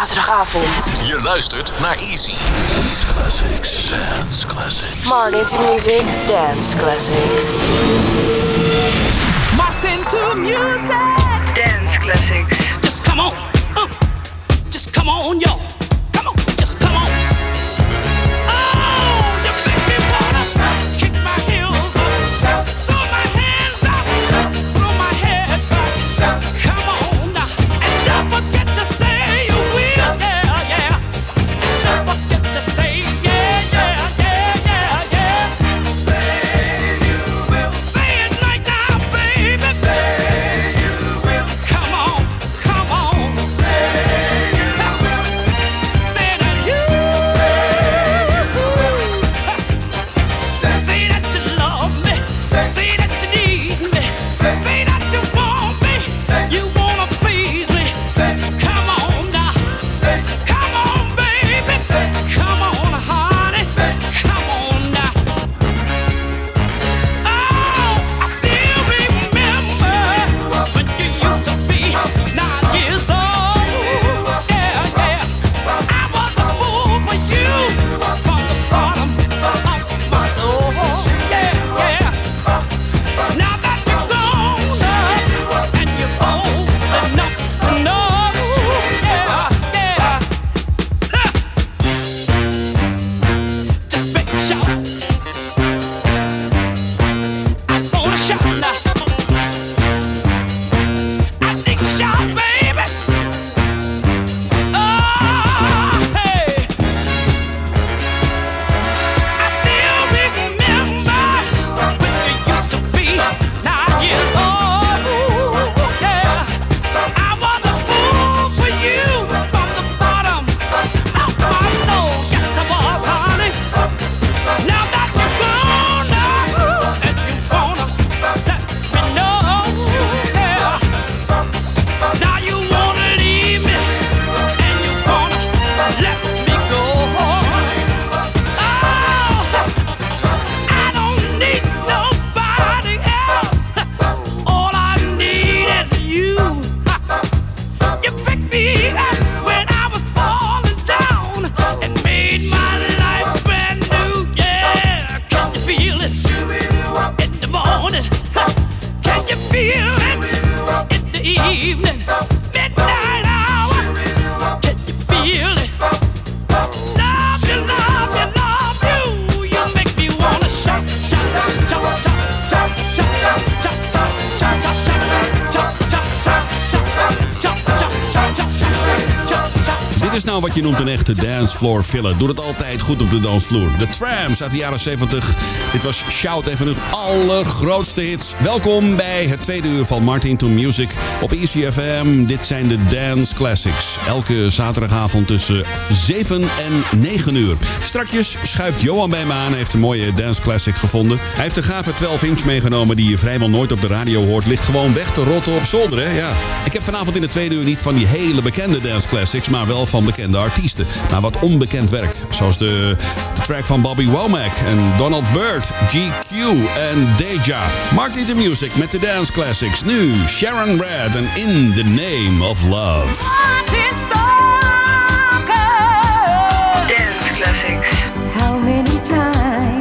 zaterdagavond. Je luistert naar Easy. Dance Classics. Dance Classics. Martin to Music Dance Classics. Martin to Music Dance Classics. Just come on. Filler. Doet het altijd goed op de dansvloer. De Trams uit de jaren 70. Dit was Shout, een van hun allergrootste hits. Welkom bij het tweede uur van Martin to Music op ECFM. Dit zijn de Dance Classics. Elke zaterdagavond tussen 7 en 9 uur. Strakjes schuift Johan bij me aan. Hij heeft een mooie Dance Classic gevonden. Hij heeft een gave 12 inch meegenomen die je vrijwel nooit op de radio hoort. Ligt gewoon weg te rotten op zolder, hè? Ja. Ik heb vanavond in de tweede uur niet van die hele bekende Dance Classics, maar wel van bekende artiesten. Maar wat onbekend werk. Zoals de, de track van Bobby Womack en Donald Byrd, GQ en Deja. Martin to Music met de Dance Classics. Nu Sharon Red en In the Name of Love. Dance Classics. How many times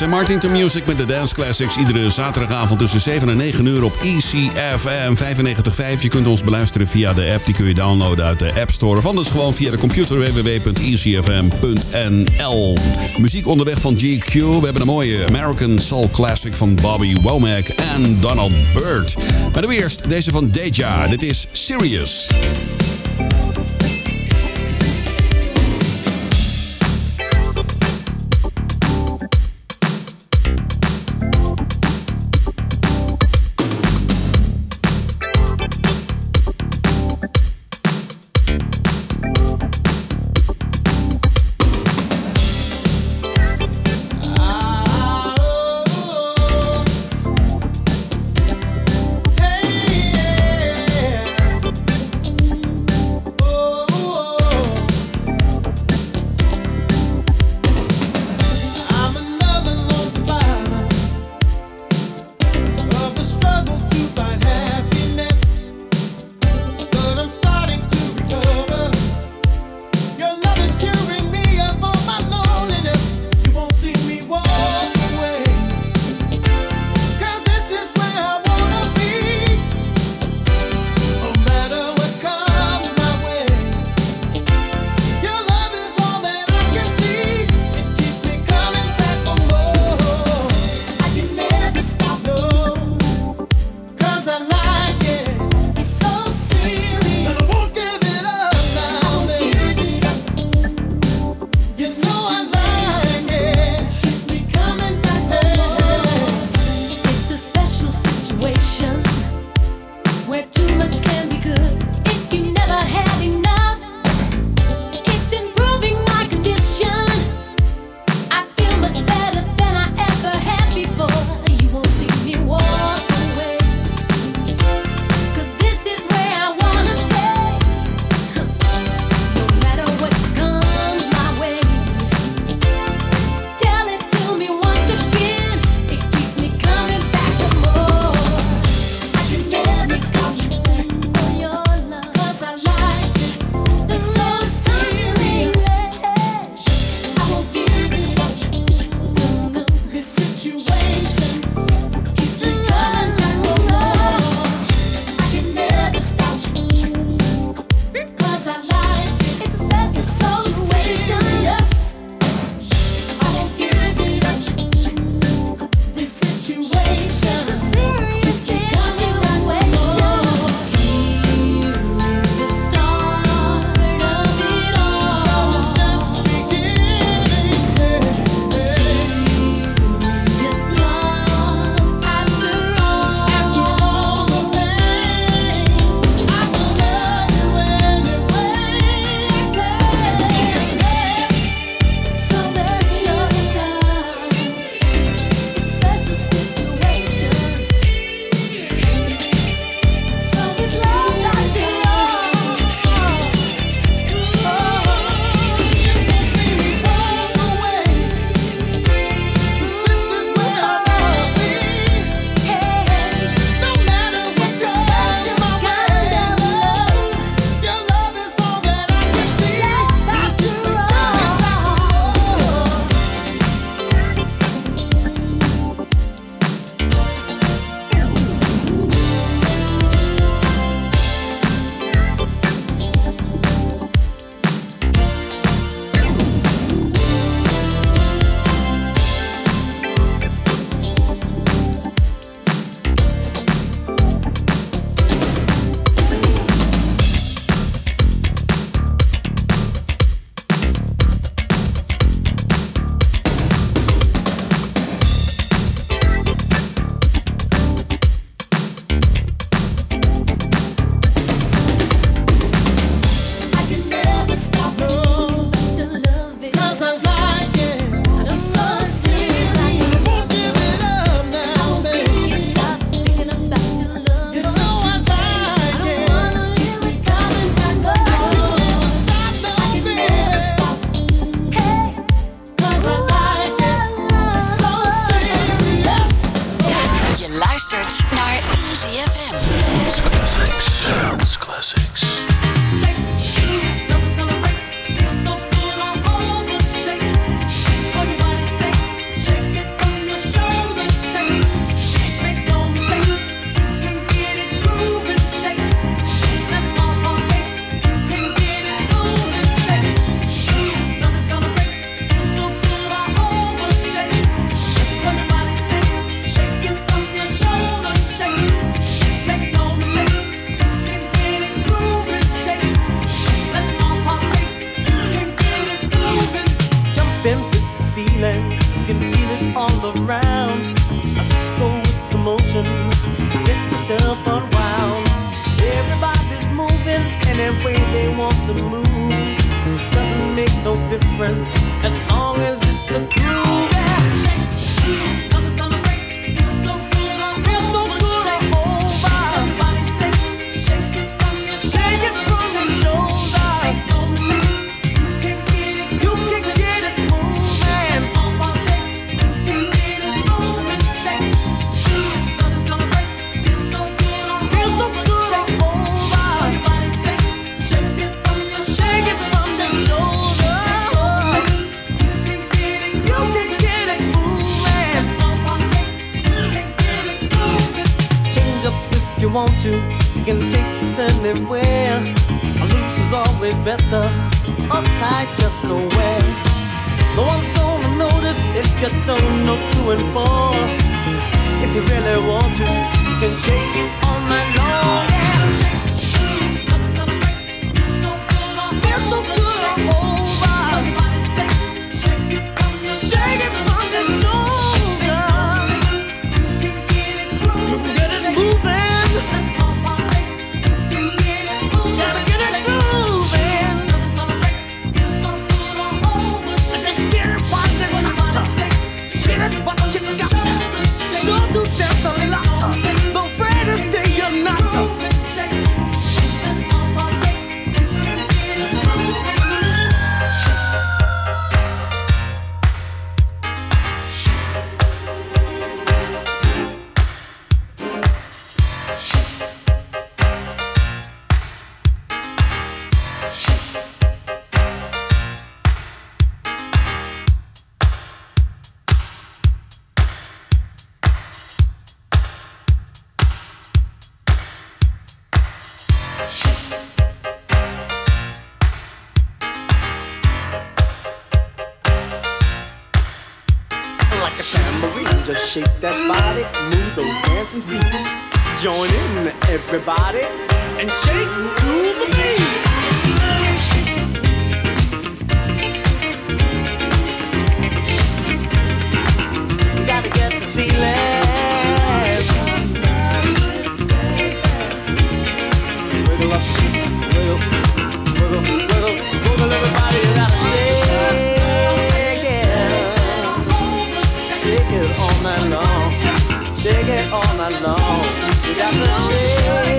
En Martin to Music met de Dance Classics. Iedere zaterdagavond tussen 7 en 9 uur op ECFM 95.5. Je kunt ons beluisteren via de app. Die kun je downloaden uit de App Store. Of anders gewoon via de computer www.ecfm.nl. Muziek onderweg van GQ. We hebben een mooie American Soul Classic van Bobby Womack en Donald Byrd. Maar nu eerst deze van Deja. Dit is Serious. You want to. You can take this anywhere. A loose is always better. Uptight, just nowhere. No one's gonna notice if you don't know two and four. If you really want to, you can shake it all night long. alone. That's a shame.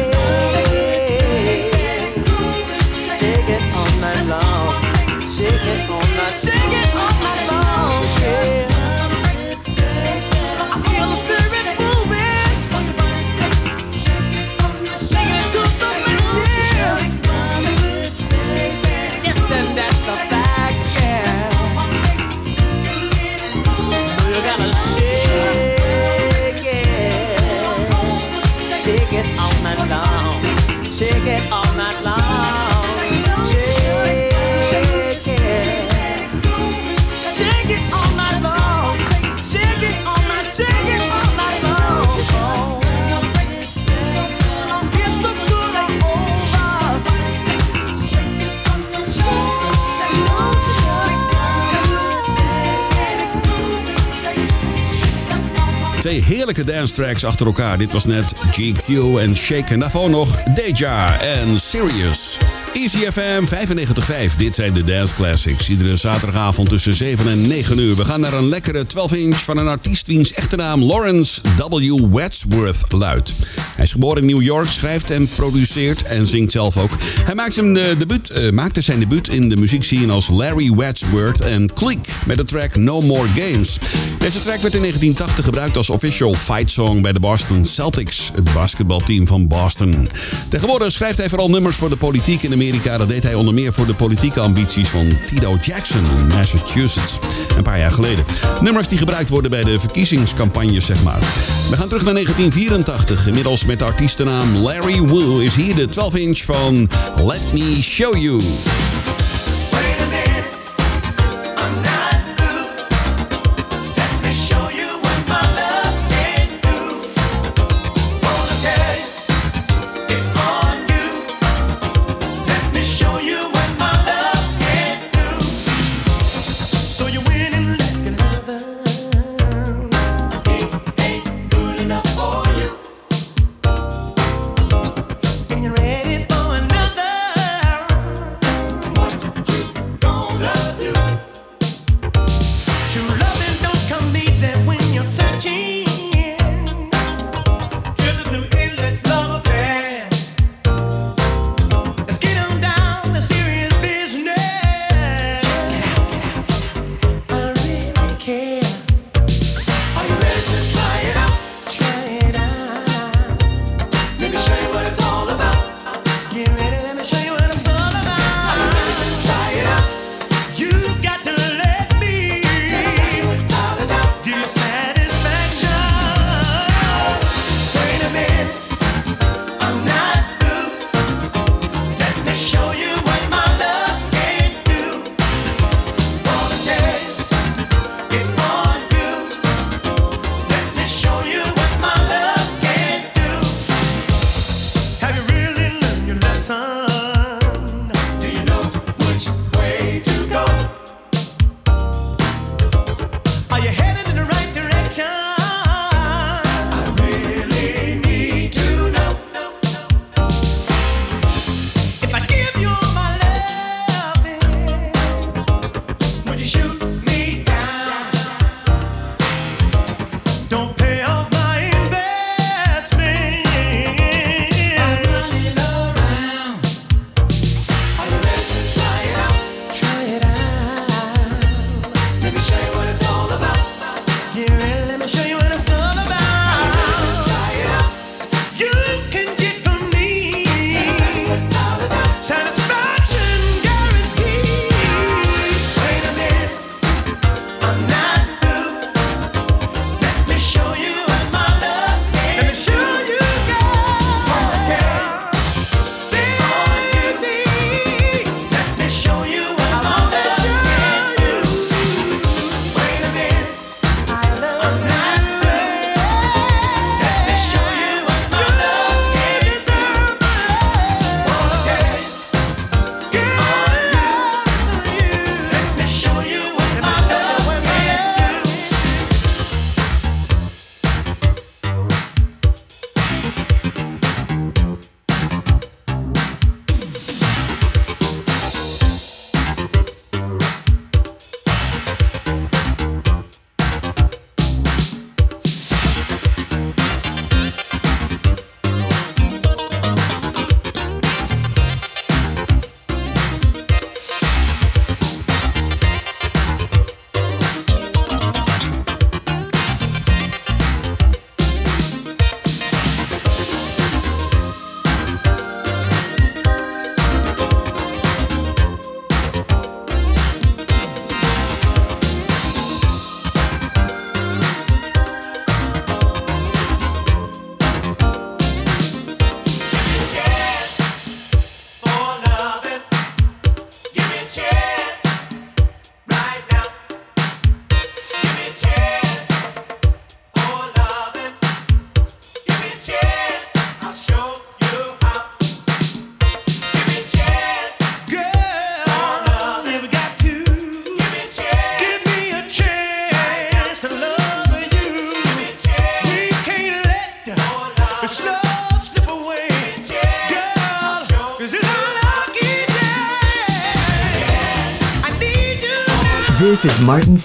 Night long, shake it all Twee heerlijke dance tracks achter elkaar. Dit was net GQ en Shake. En daarvoor nog Deja en Sirius. Easy FM 95.5. Dit zijn de Dance Classics. Iedere zaterdagavond tussen 7 en 9 uur. We gaan naar een lekkere 12-inch van een artiest wiens echte naam Lawrence W. Wadsworth luidt. Hij is geboren in New York, schrijft en produceert en zingt zelf ook. Hij maakt zijn, eh, debuut, eh, maakte zijn debuut in de muziekscene als Larry Wadsworth en Click met de track No More Games. Deze track werd in 1980 gebruikt als official fight song bij de Boston Celtics, het basketbalteam van Boston. Tegenwoordig schrijft hij vooral nummers voor de politiek in Amerika. Deed hij onder meer voor de politieke ambities van Tito Jackson in Massachusetts. Een paar jaar geleden. Nummers die gebruikt worden bij de verkiezingscampagnes, zeg maar. We gaan terug naar 1984. Inmiddels met de artiestennaam Larry Wu is hier de 12-inch van Let Me Show You.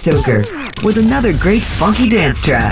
Stoker with another great funky dance track.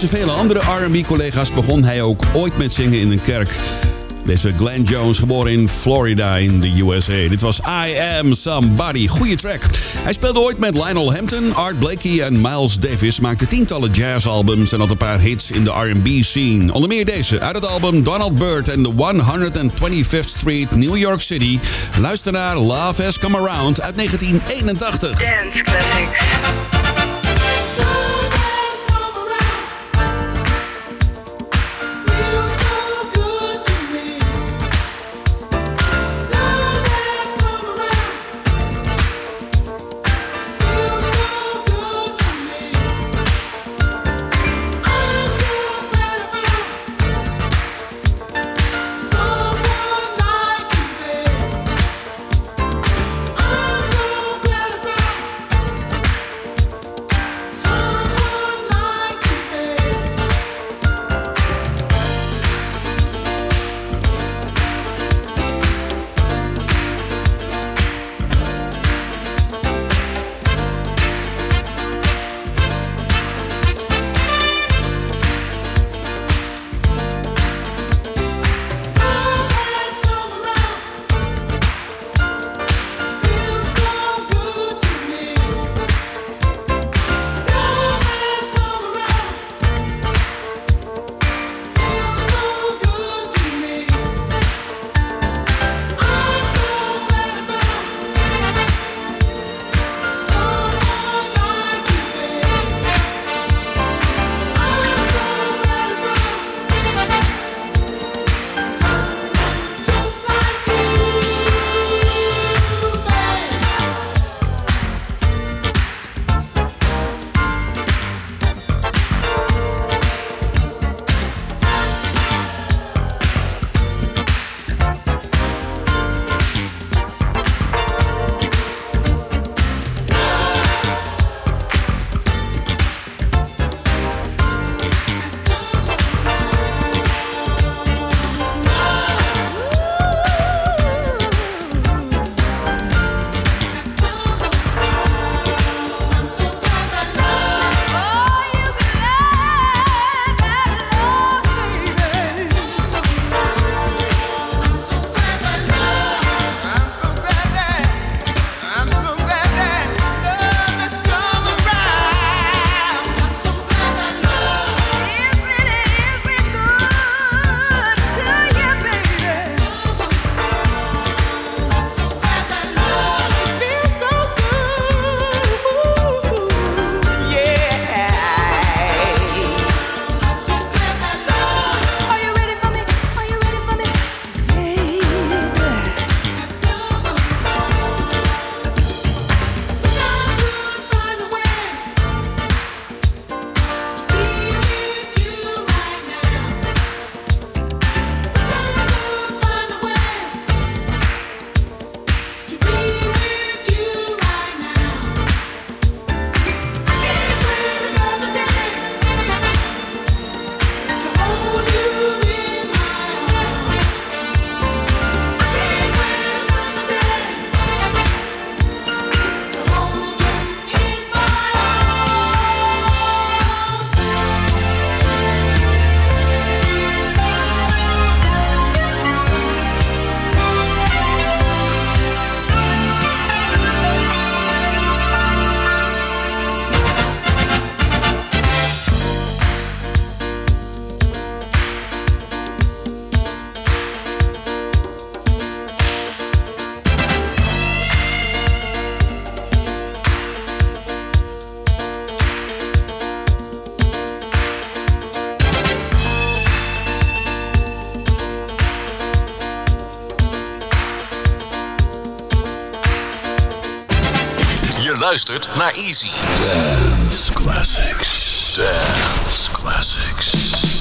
De vele andere R&B-collega's begon hij ook ooit met zingen in een kerk. Deze Glenn Jones, geboren in Florida in de USA. Dit was I Am Somebody. Goeie track. Hij speelde ooit met Lionel Hampton, Art Blakey en Miles Davis. Maakte tientallen jazzalbums en had een paar hits in de R&B scene. Onder meer deze uit het album Donald Byrd and the 125th Street, New York City. Luister naar Love Has Come Around uit 1981. Dance classics. Luistert naar Easy. Dance Classics. Dance Classics.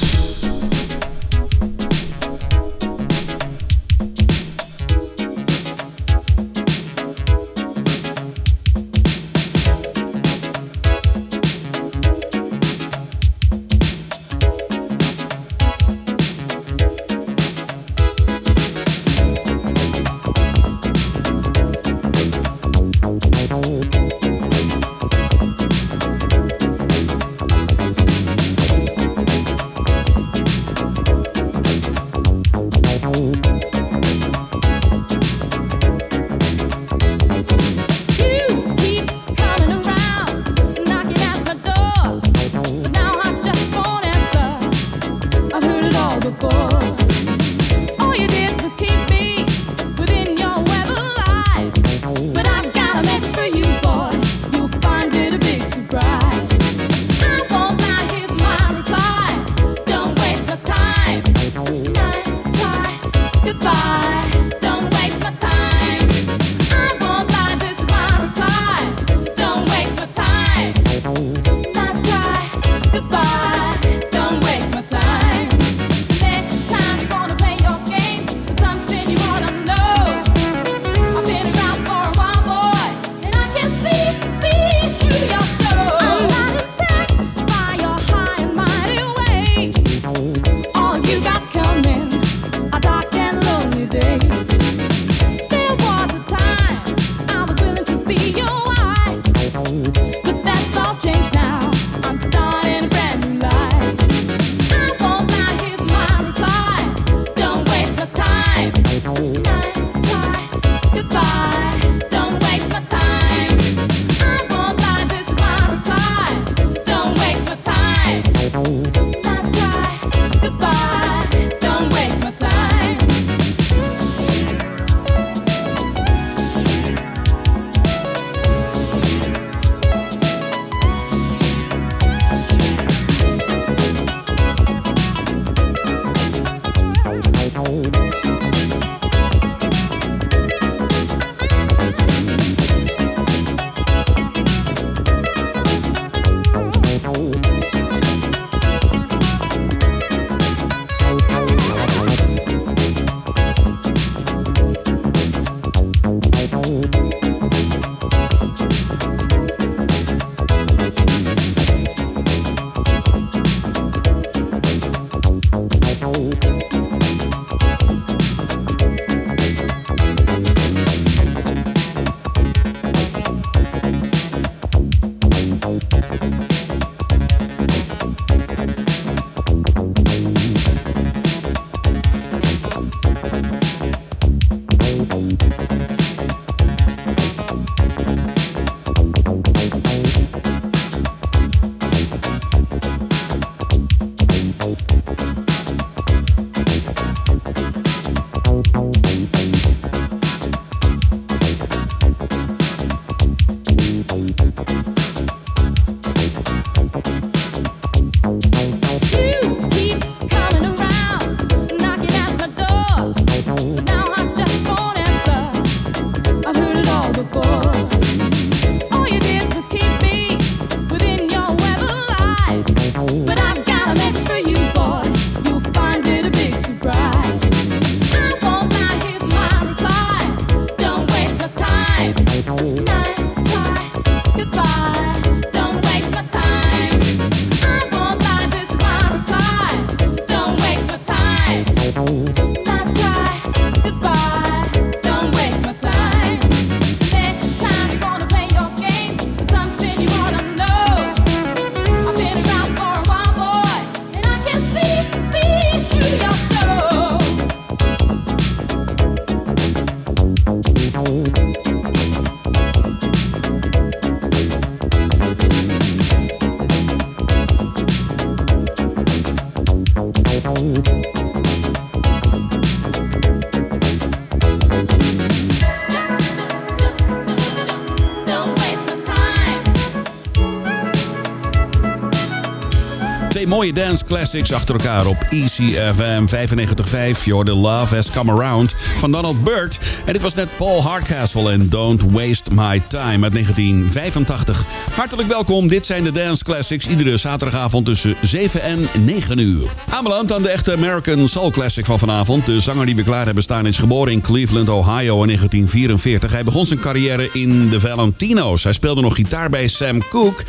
Mooie dance classics achter elkaar op ECFM 95.5. You're the Love Has Come Around van Donald Byrd. En dit was net Paul Hardcastle en Don't Waste My Time uit 1985. Hartelijk welkom, dit zijn de dance classics. Iedere zaterdagavond tussen 7 en 9 uur. Aanbeland aan de echte American Soul Classic van vanavond. De zanger die we klaar hebben staan is geboren in Cleveland, Ohio in 1944. Hij begon zijn carrière in de Valentino's. Hij speelde nog gitaar bij Sam Cooke.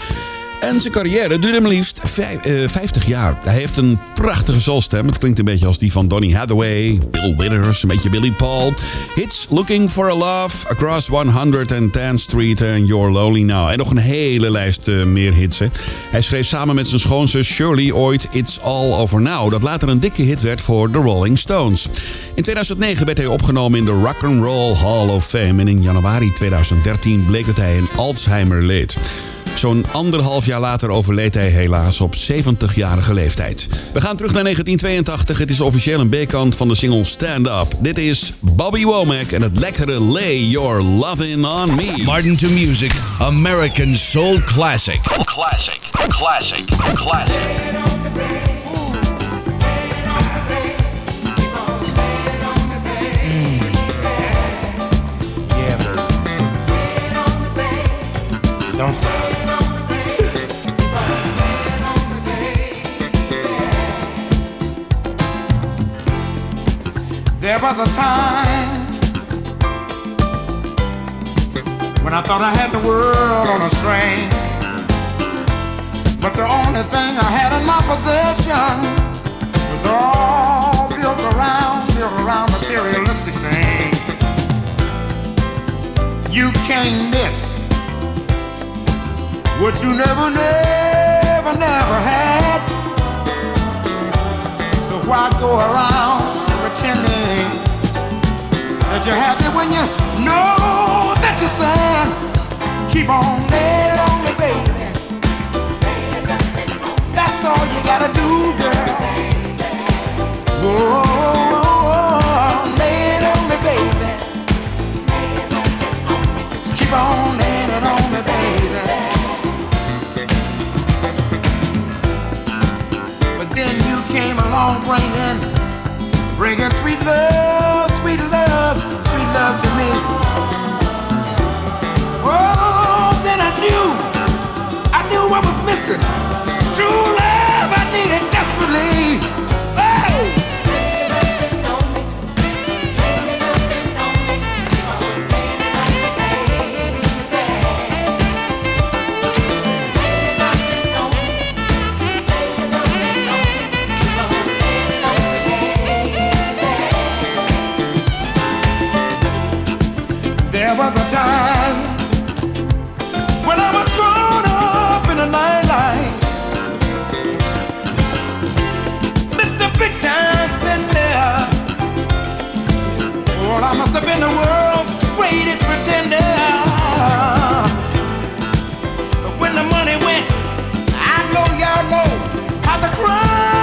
En zijn carrière duurde maar liefst vijf, eh, 50 jaar. Hij heeft een prachtige soulstem. Het klinkt een beetje als die van Donny Hathaway, Bill Withers, een beetje Billy Paul. Hits Looking for a Love, Across 110th Street en You're Lonely Now. En nog een hele lijst eh, meer hits. Hè. Hij schreef samen met zijn schoonzus Shirley ooit It's All Over Now. Dat later een dikke hit werd voor de Rolling Stones. In 2009 werd hij opgenomen in de Rock and Roll Hall of Fame. En in januari 2013 bleek dat hij een Alzheimer leed. Zo'n anderhalf jaar later overleed hij helaas op 70-jarige leeftijd. We gaan terug naar 1982. Het is officieel een B-kant van de single Stand Up. Dit is Bobby Womack en het lekkere Lay Your Lovin' On Me. Martin to Music, American Soul Classic. Classic. Classic. Classic. Don't stop. There was a time when I thought I had the world on a string. But the only thing I had in my possession was all built around, built around materialistic things. You can't miss what you never, never, never had. So why go around that you're happy when you know that you're sad? Keep on laying on me, baby. That's all you gotta do, girl. Oh, it on me, baby. Keep on laying on me, baby. But then you came along bringing, bringing sweet love, sweet love, sweet love to me. Oh, then I knew, I knew what was missing. True love I needed desperately. When the money went, I know y'all know how the crowd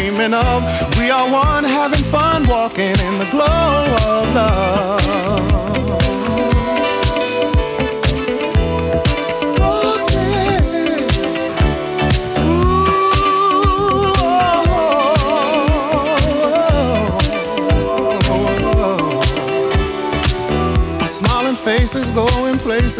dreaming of. We are one having fun, walking in the glow of love.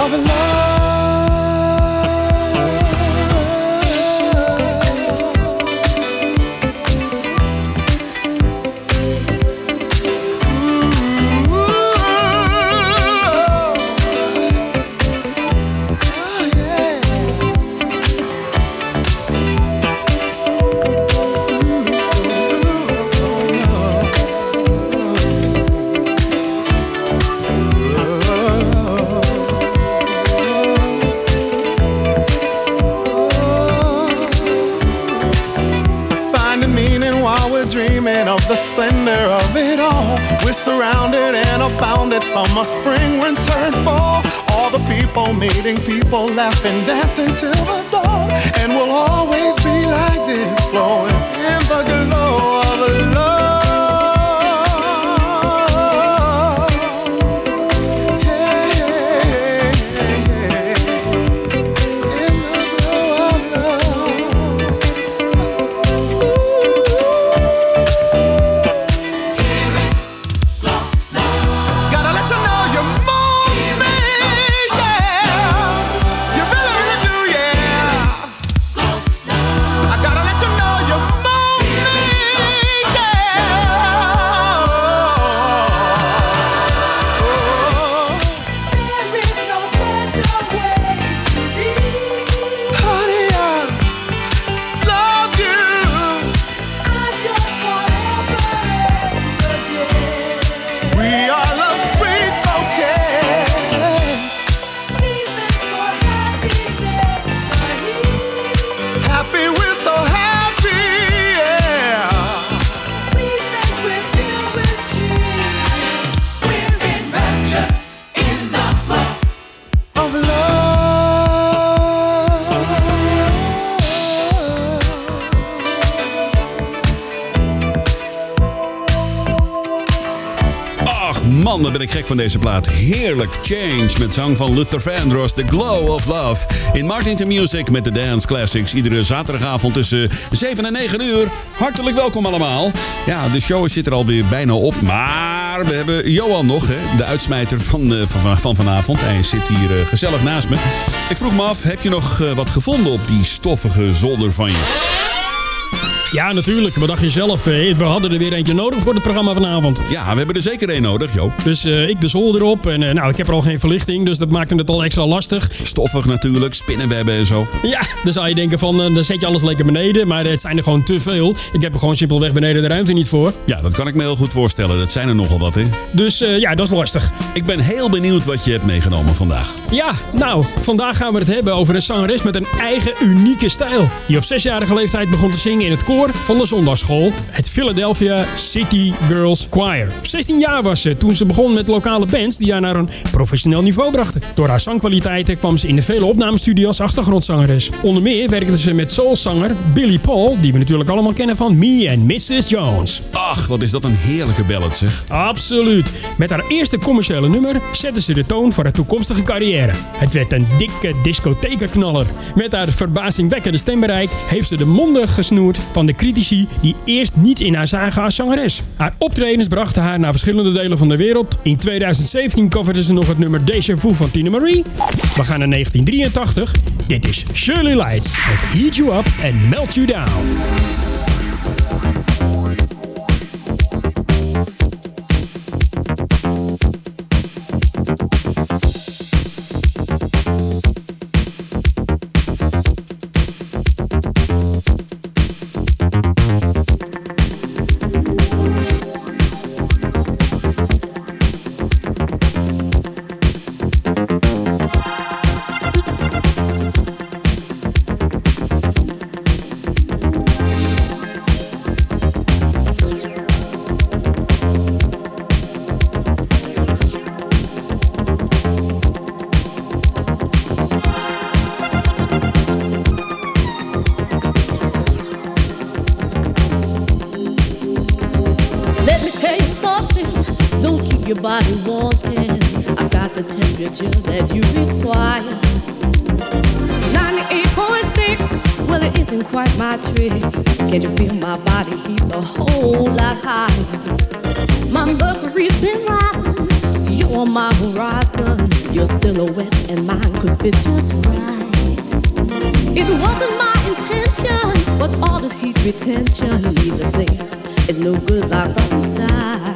Of Finding people, laughing, dancing till the dawn. And we'll always Ben ik gek van deze plaat. Heerlijk Change met zang van Luther Vandross, The Glow of Love. In Martin to Music met de Dance Classics. Iedere zaterdagavond tussen 7 en 9 uur. Hartelijk welkom allemaal. Ja, de show zit er alweer bijna op. Maar we hebben Johan nog, hè, de uitsmijter van, eh, van, van vanavond. Hij zit hier eh, gezellig naast me. Ik vroeg me af, heb je nog eh, wat gevonden op die stoffige zolder van je? Ja, natuurlijk. Wat dacht je zelf? eh, We hadden er weer eentje nodig voor het programma vanavond. Ja, we hebben er zeker één nodig, Joop. Dus eh, ik de zol erop. En eh, nou, ik heb er al geen verlichting, dus dat maakte het al extra lastig. Stoffig natuurlijk, spinnenwebben en zo. Ja, dan zou je denken van, dan zet je alles lekker beneden. Maar het zijn er gewoon te veel. Ik heb er gewoon simpelweg beneden de ruimte niet voor. Ja, dat kan ik me heel goed voorstellen. Dat zijn er nogal wat, hè? Dus ja, dat is lastig. Ik ben heel benieuwd wat je hebt meegenomen vandaag. Ja, nou, vandaag gaan we het hebben over een zangeres met een eigen unieke stijl. Die op zesjarige leeftijd begon te zingen in het koor van de zondagschool. Het Philadelphia City Girls Choir. Op 16 jaar was ze toen ze begon met lokale bands die haar naar een professioneel niveau brachten. Door haar zangkwaliteiten kwam ze in de vele opnamestudios als achtergrondzangeres. Onder meer werkte ze met soulzanger Billy Paul, die we natuurlijk allemaal kennen van Me and Mrs. Jones. Ach, wat is dat een heerlijke ballad, zeg. Absoluut. Met haar eerste commerciële nummer zette ze de toon voor haar toekomstige carrière. Het werd een dikke discothekenknaller. Met haar verbazingwekkende stembereik heeft ze de monden gesnoerd van de critici die eerst niets in haar zagen als zangeres. Haar optredens brachten haar naar verschillende delen van de wereld. In 2017 coverde ze nog het nummer Deja Vu van Tina Marie. We gaan naar 1983. Dit is Shirley Lights met Heat You Up and Melt You Down. Could fit just right. It wasn't my intention, but all this heat retention leaves a place. It's no good locked up inside.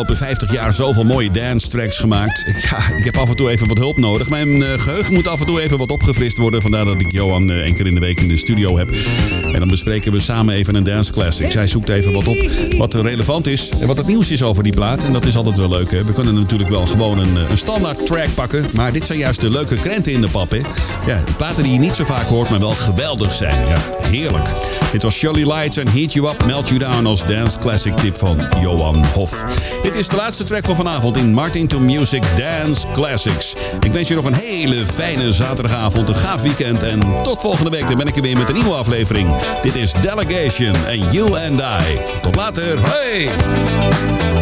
Afgelopen 50 jaar zoveel mooie dance tracks gemaakt. Ja, ik heb af en toe even wat hulp nodig. Mijn eh, geheugen moet af en toe even wat opgefrist worden. Vandaar dat ik Johan eh, één keer in de week in de studio heb. En dan bespreken we samen even een dance classic. Zij zoekt even wat op wat relevant is en wat het nieuws is over die plaat. En dat is altijd wel leuk. Hè? We kunnen natuurlijk wel gewoon een, eh, een standaard track pakken. Maar dit zijn juist de leuke krenten in de pap. Hè? Ja, platen die je niet zo vaak hoort, maar wel geweldig zijn. Ja, heerlijk. Dit was Shirley Lights en Heat You Up, Melt You Down als dance classic tip van Johan Hof. Dit is de laatste track van vanavond in Martin to Music Dance Classics. Ik wens je nog een hele fijne zaterdagavond, een gaaf weekend en tot volgende week. Dan ben ik er weer met een nieuwe aflevering. Dit is Delegation en You and I. Tot later. Hey!